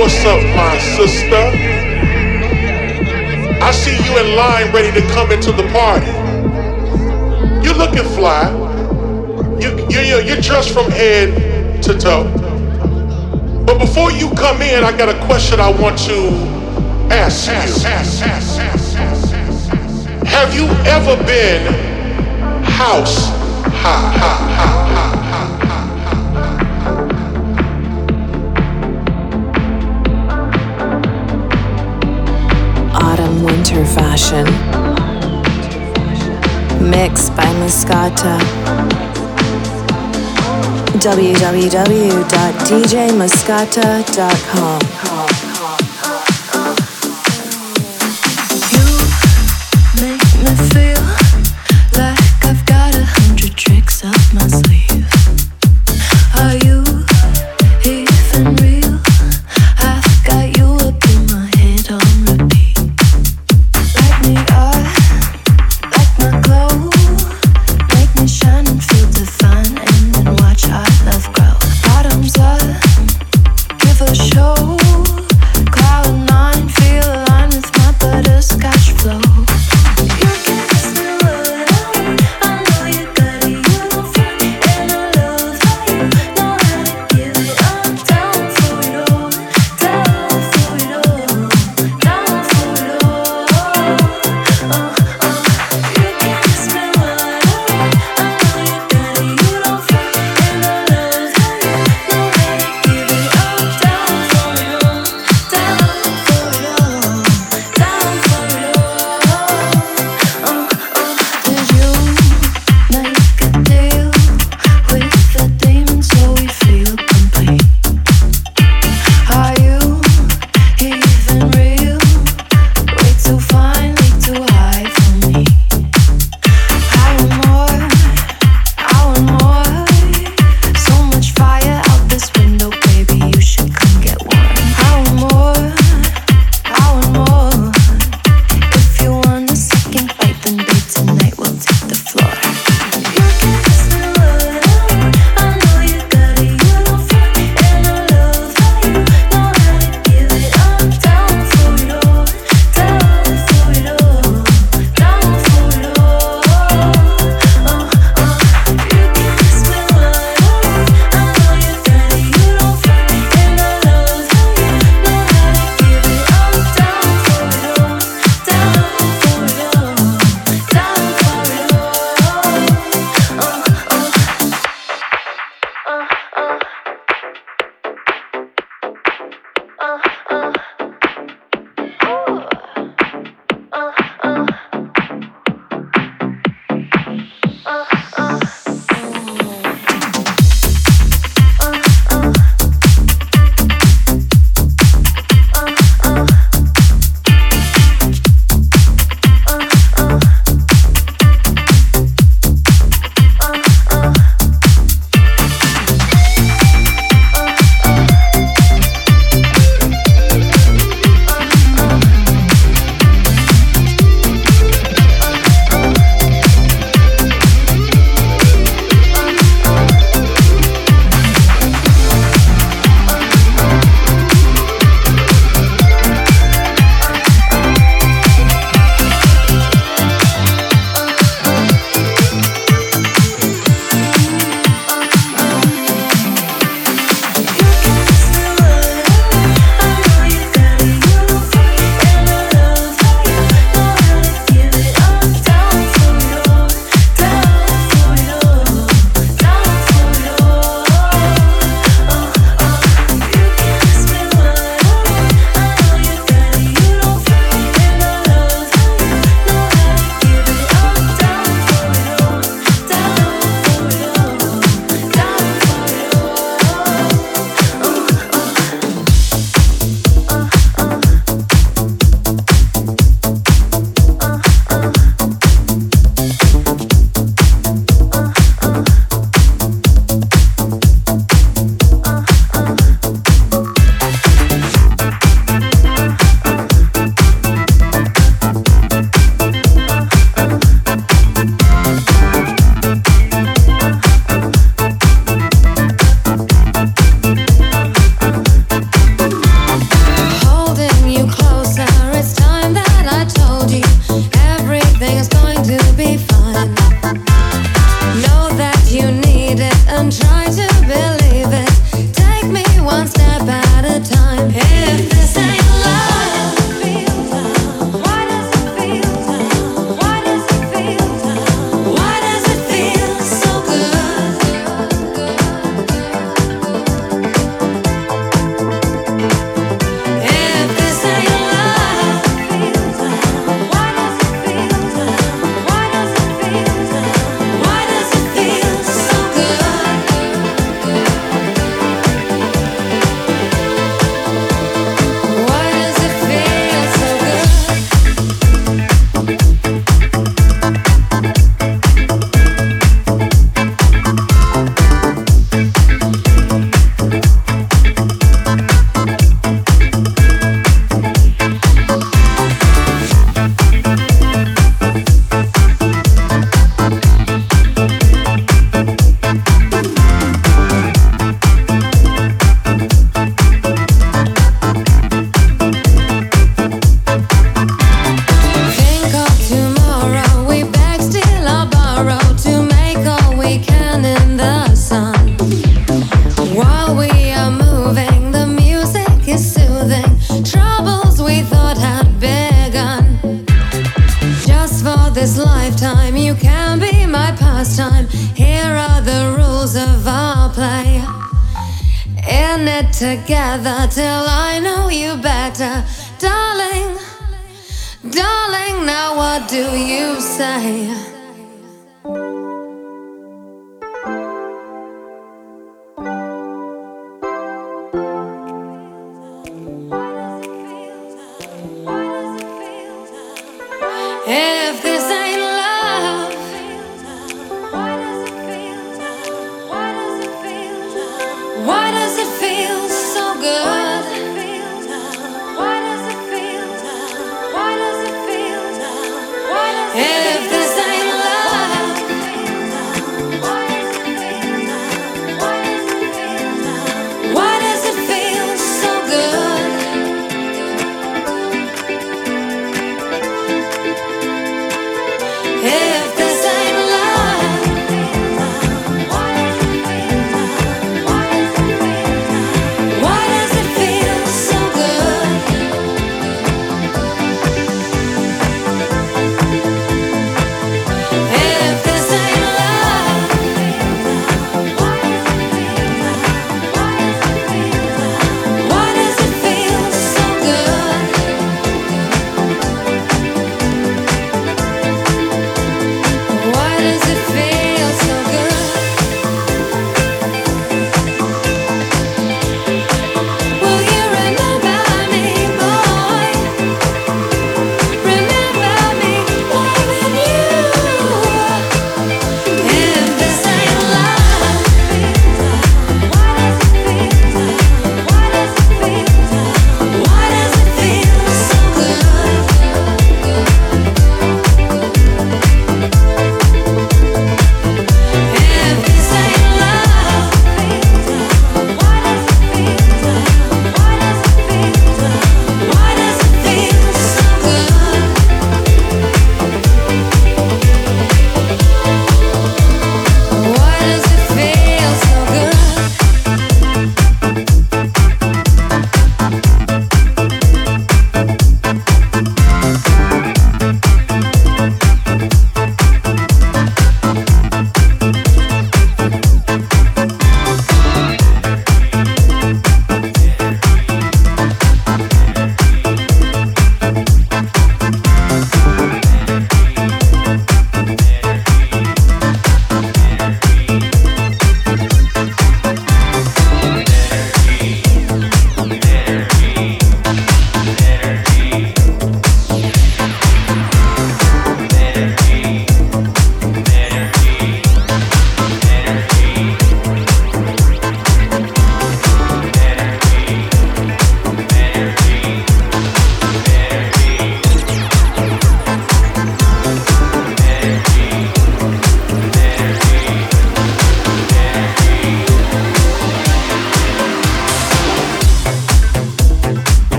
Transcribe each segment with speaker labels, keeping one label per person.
Speaker 1: What's up, my sister? I see you in line ready to come into the party. You're looking fly. You, you, you, you're dressed from head to toe. But before you come in, I got a question I want to ask you. Have you ever been house high?
Speaker 2: Fashion. Mixed by Mascota. www.djmascota.com.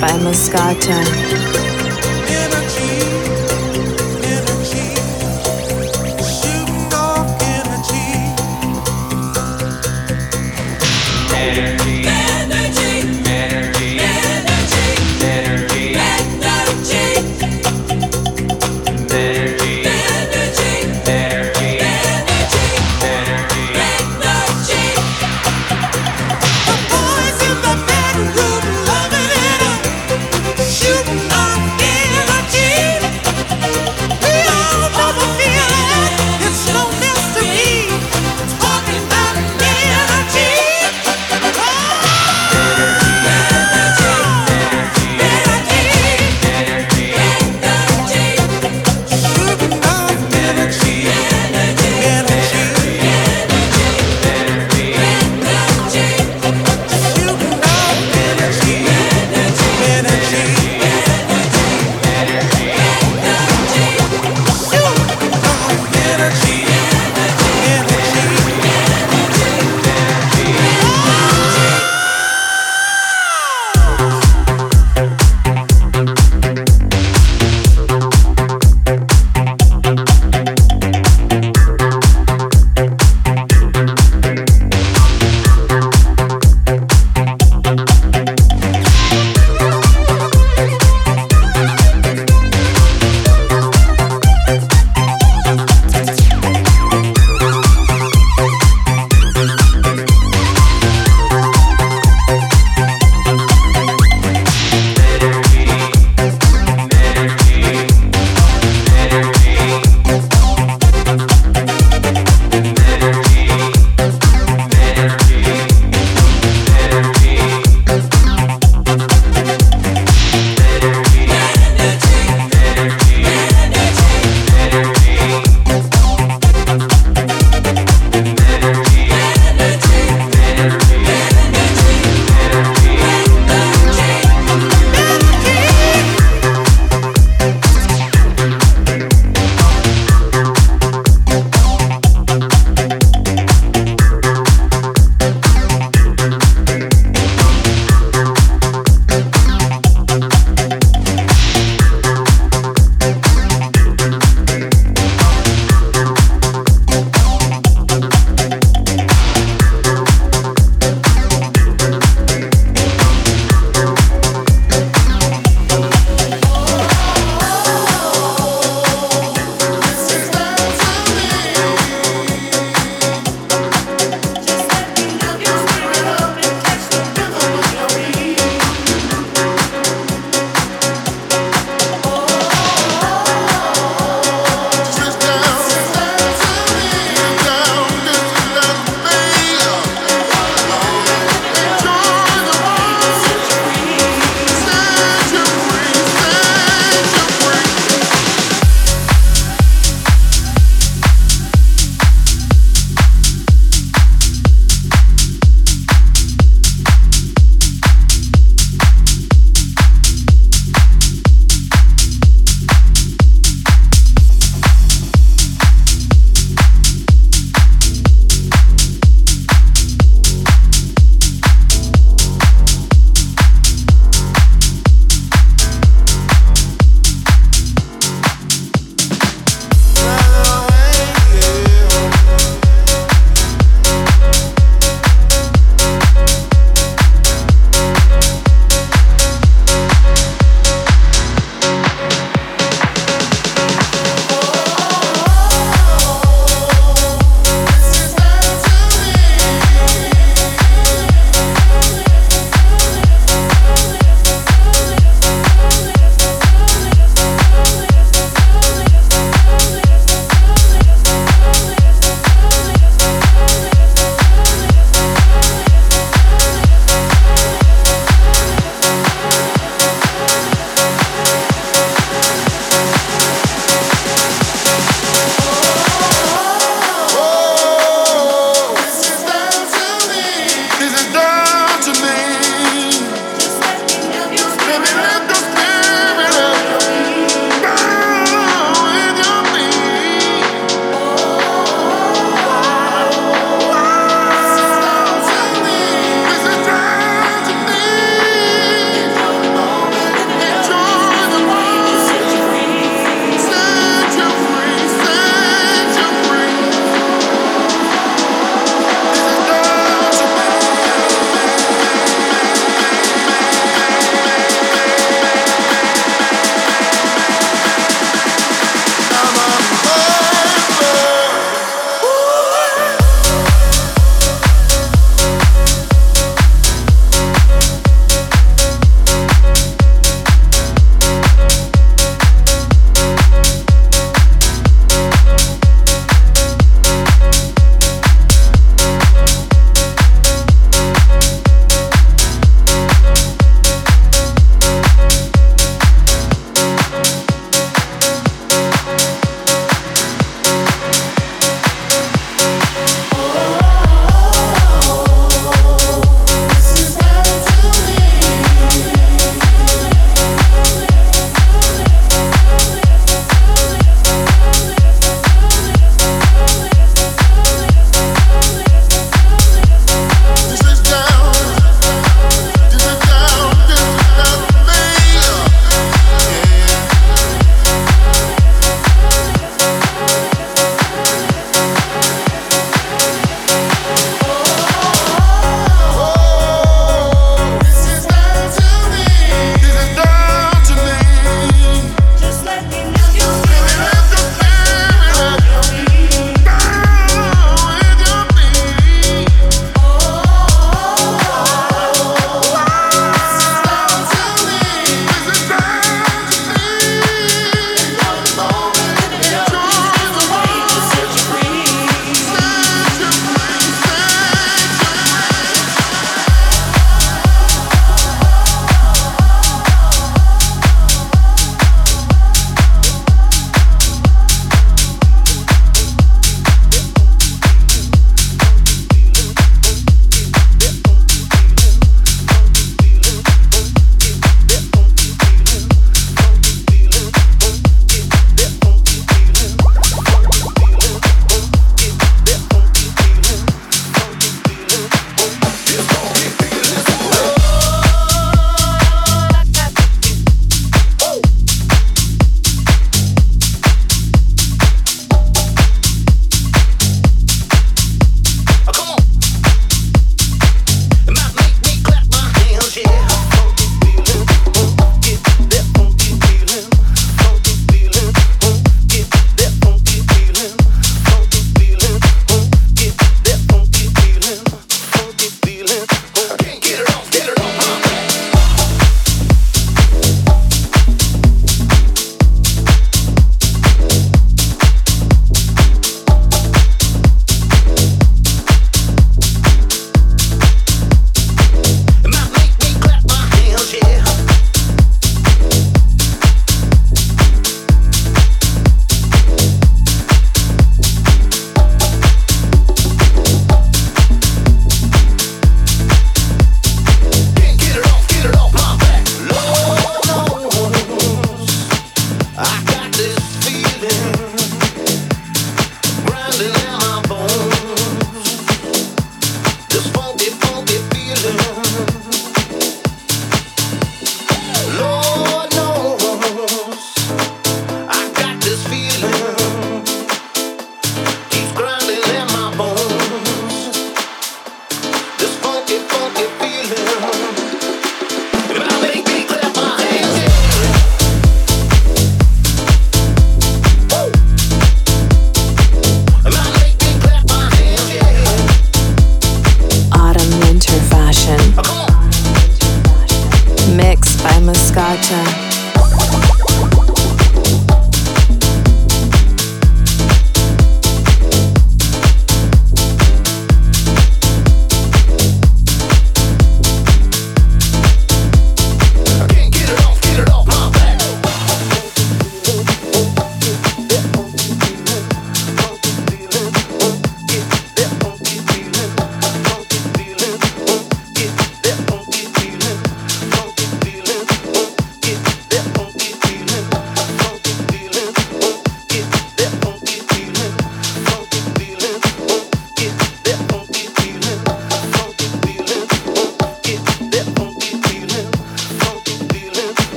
Speaker 3: by Mascota.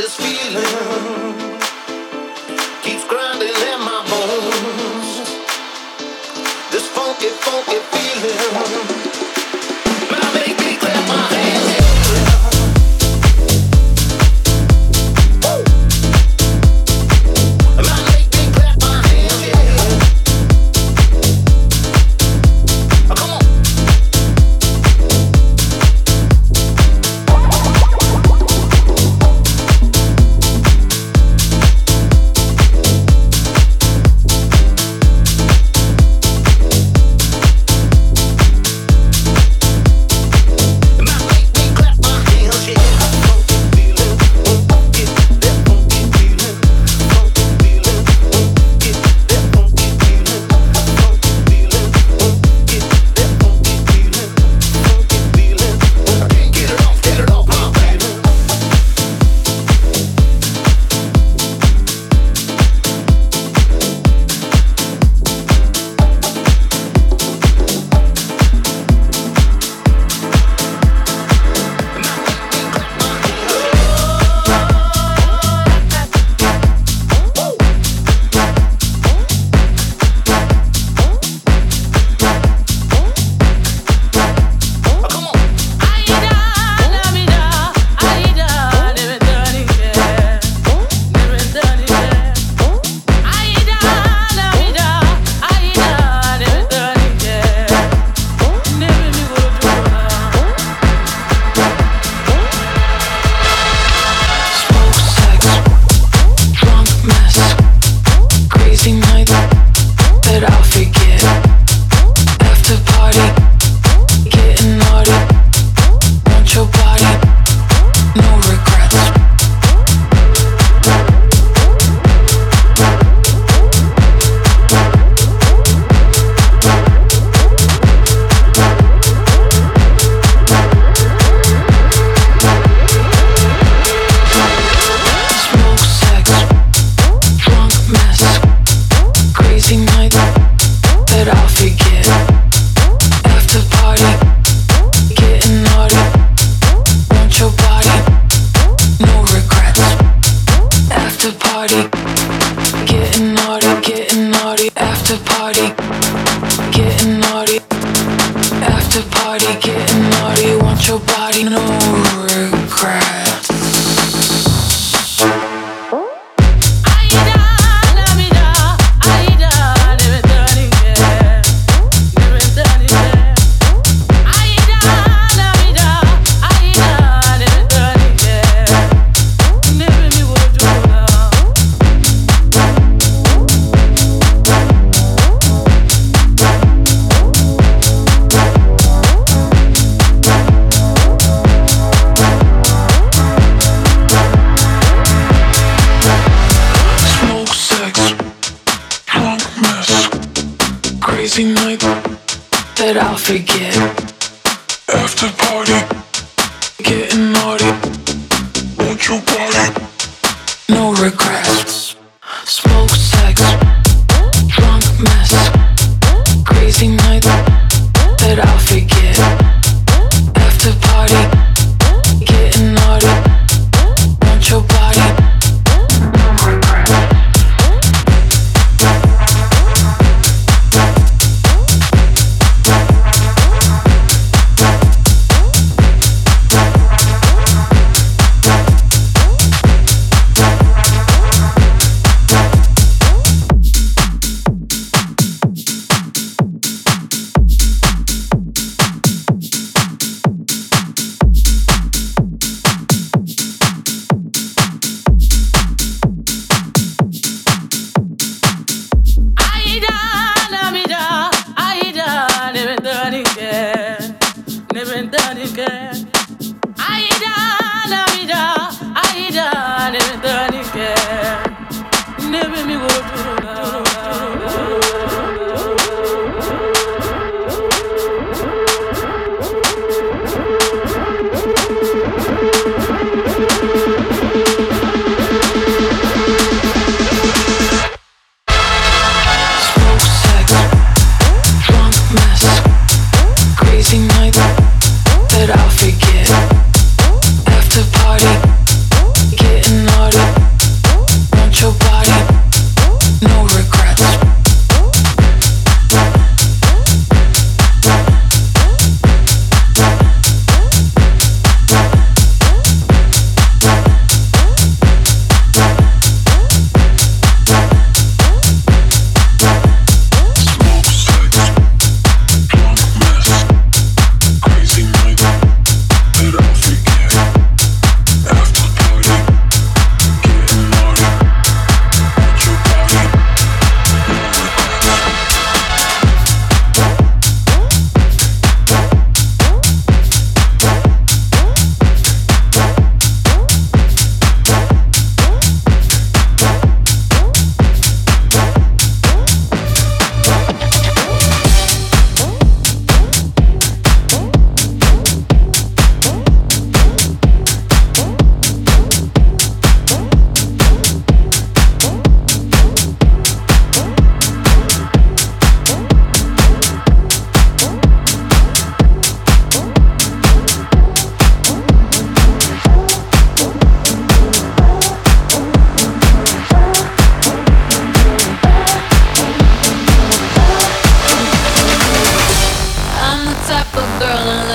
Speaker 3: this feeling keeps grinding in my bones. This funky, funky feeling.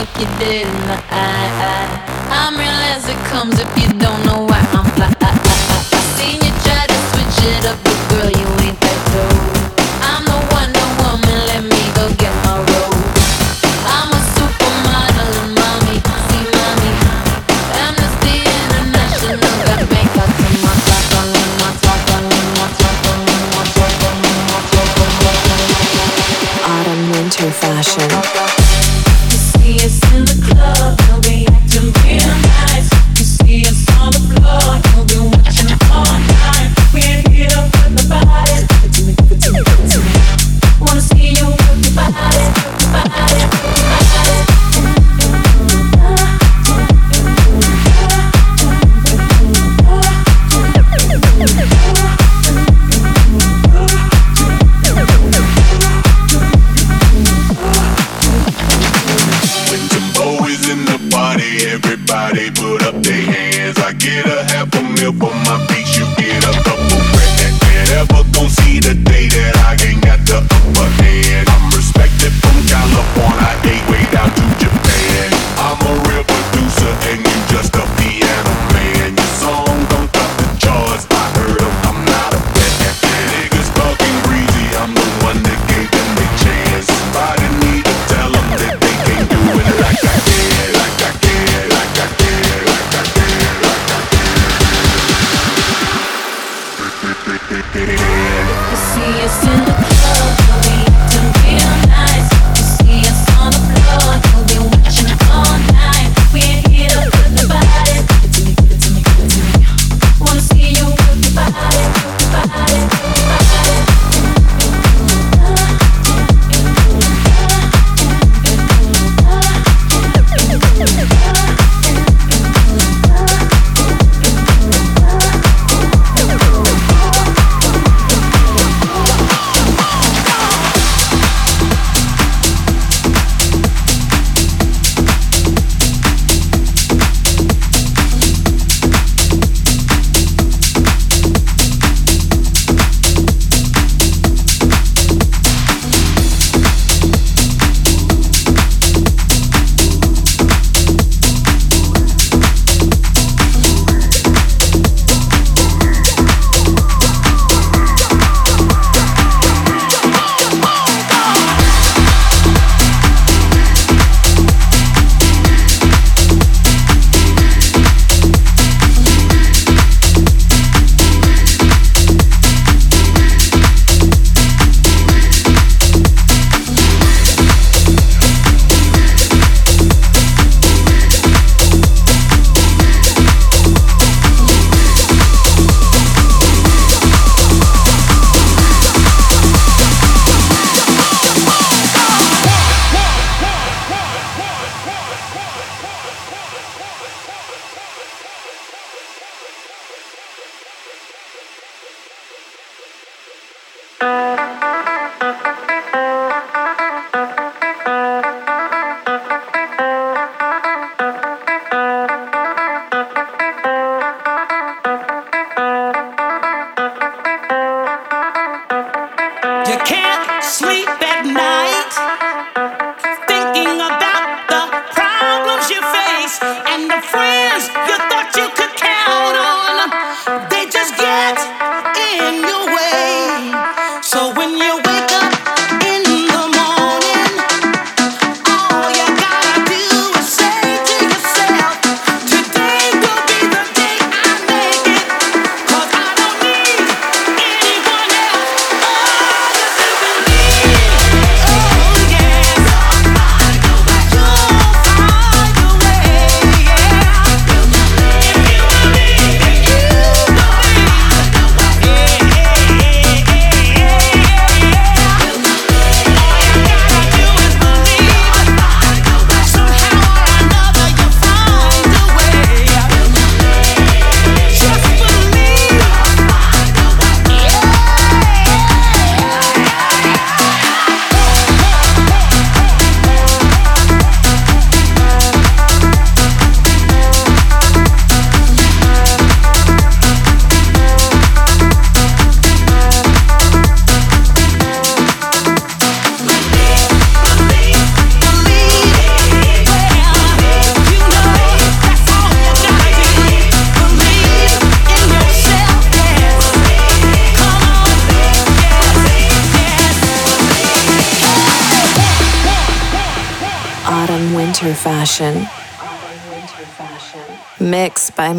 Speaker 3: like you did in the eye, eye. I'm real as it comes if you don't
Speaker 4: know why I'm
Speaker 5: fly.
Speaker 4: I, I, I, I seen you try to switch it up.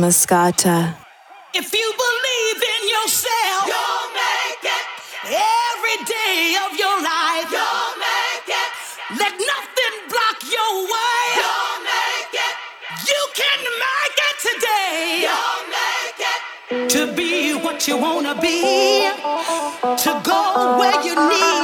Speaker 4: Mixed.
Speaker 5: If you believe in yourself,
Speaker 6: you'll make it.
Speaker 5: Every day of your life,
Speaker 6: you'll make it.
Speaker 5: Let nothing block your way.
Speaker 6: You'll make it.
Speaker 5: You can make it today.
Speaker 6: You'll make it.
Speaker 5: To be what you wanna be. To go where you need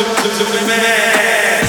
Speaker 5: Superman.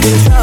Speaker 5: Cause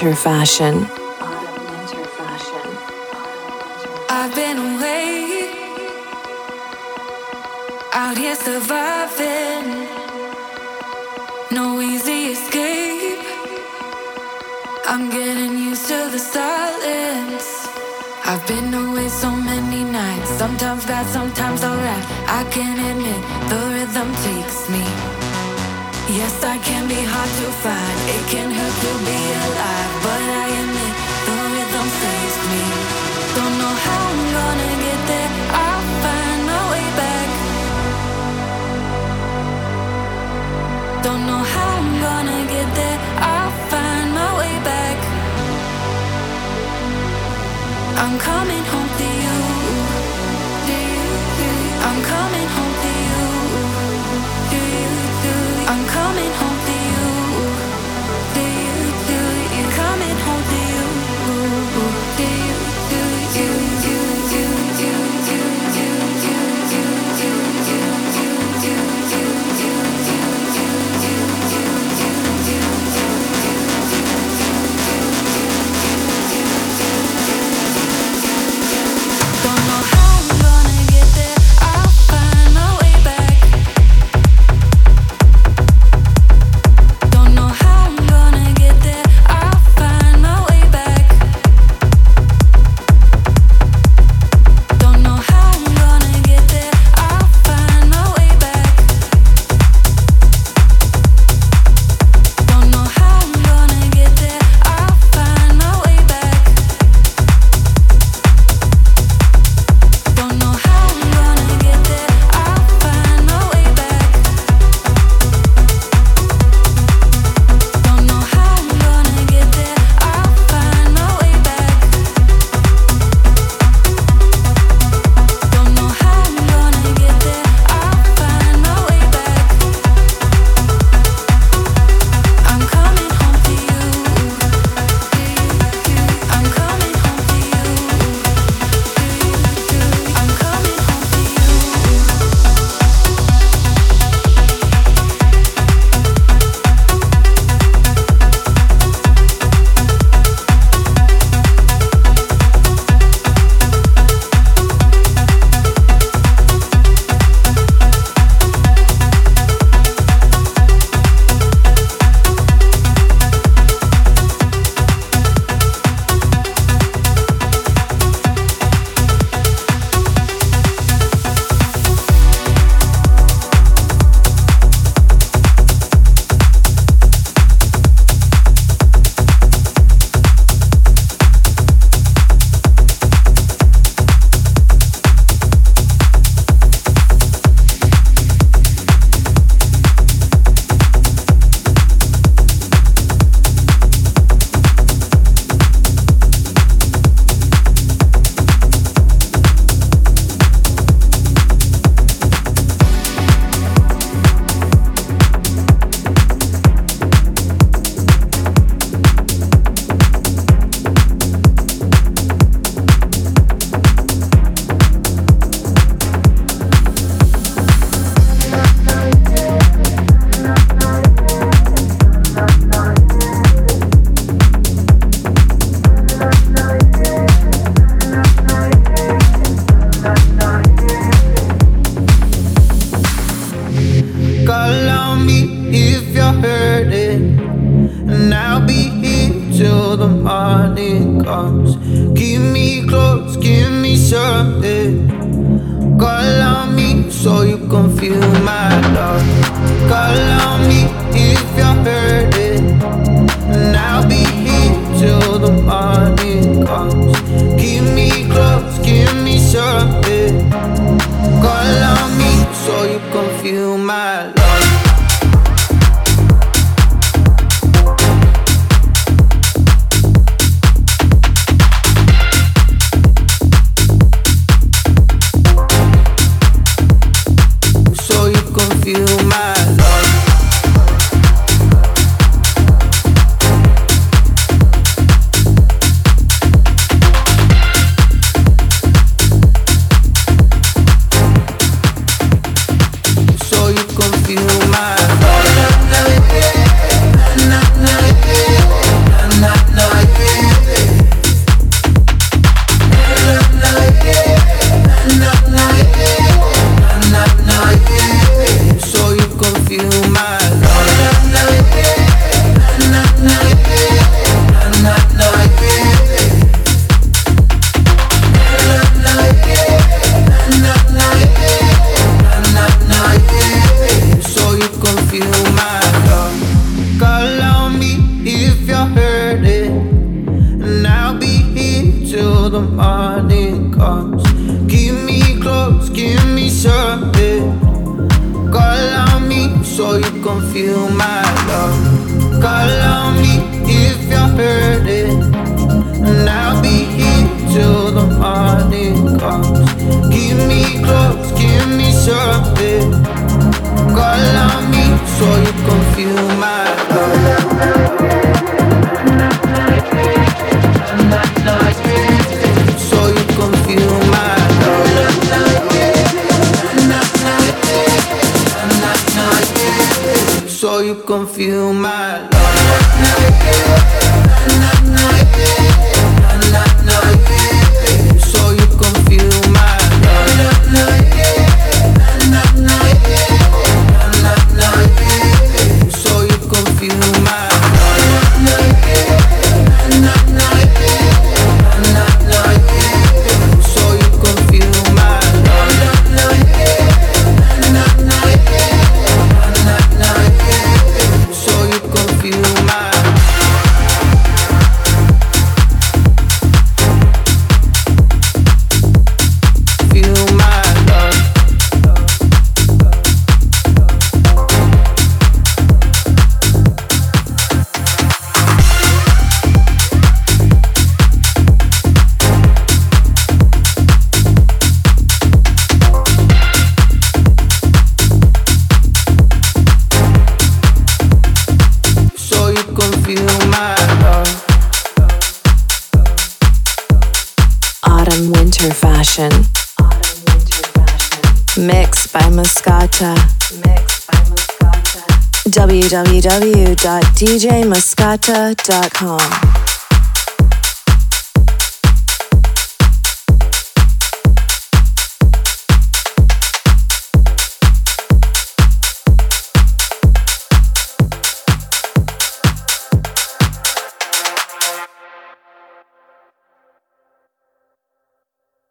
Speaker 4: winter fashion.
Speaker 7: www.djmascota.com.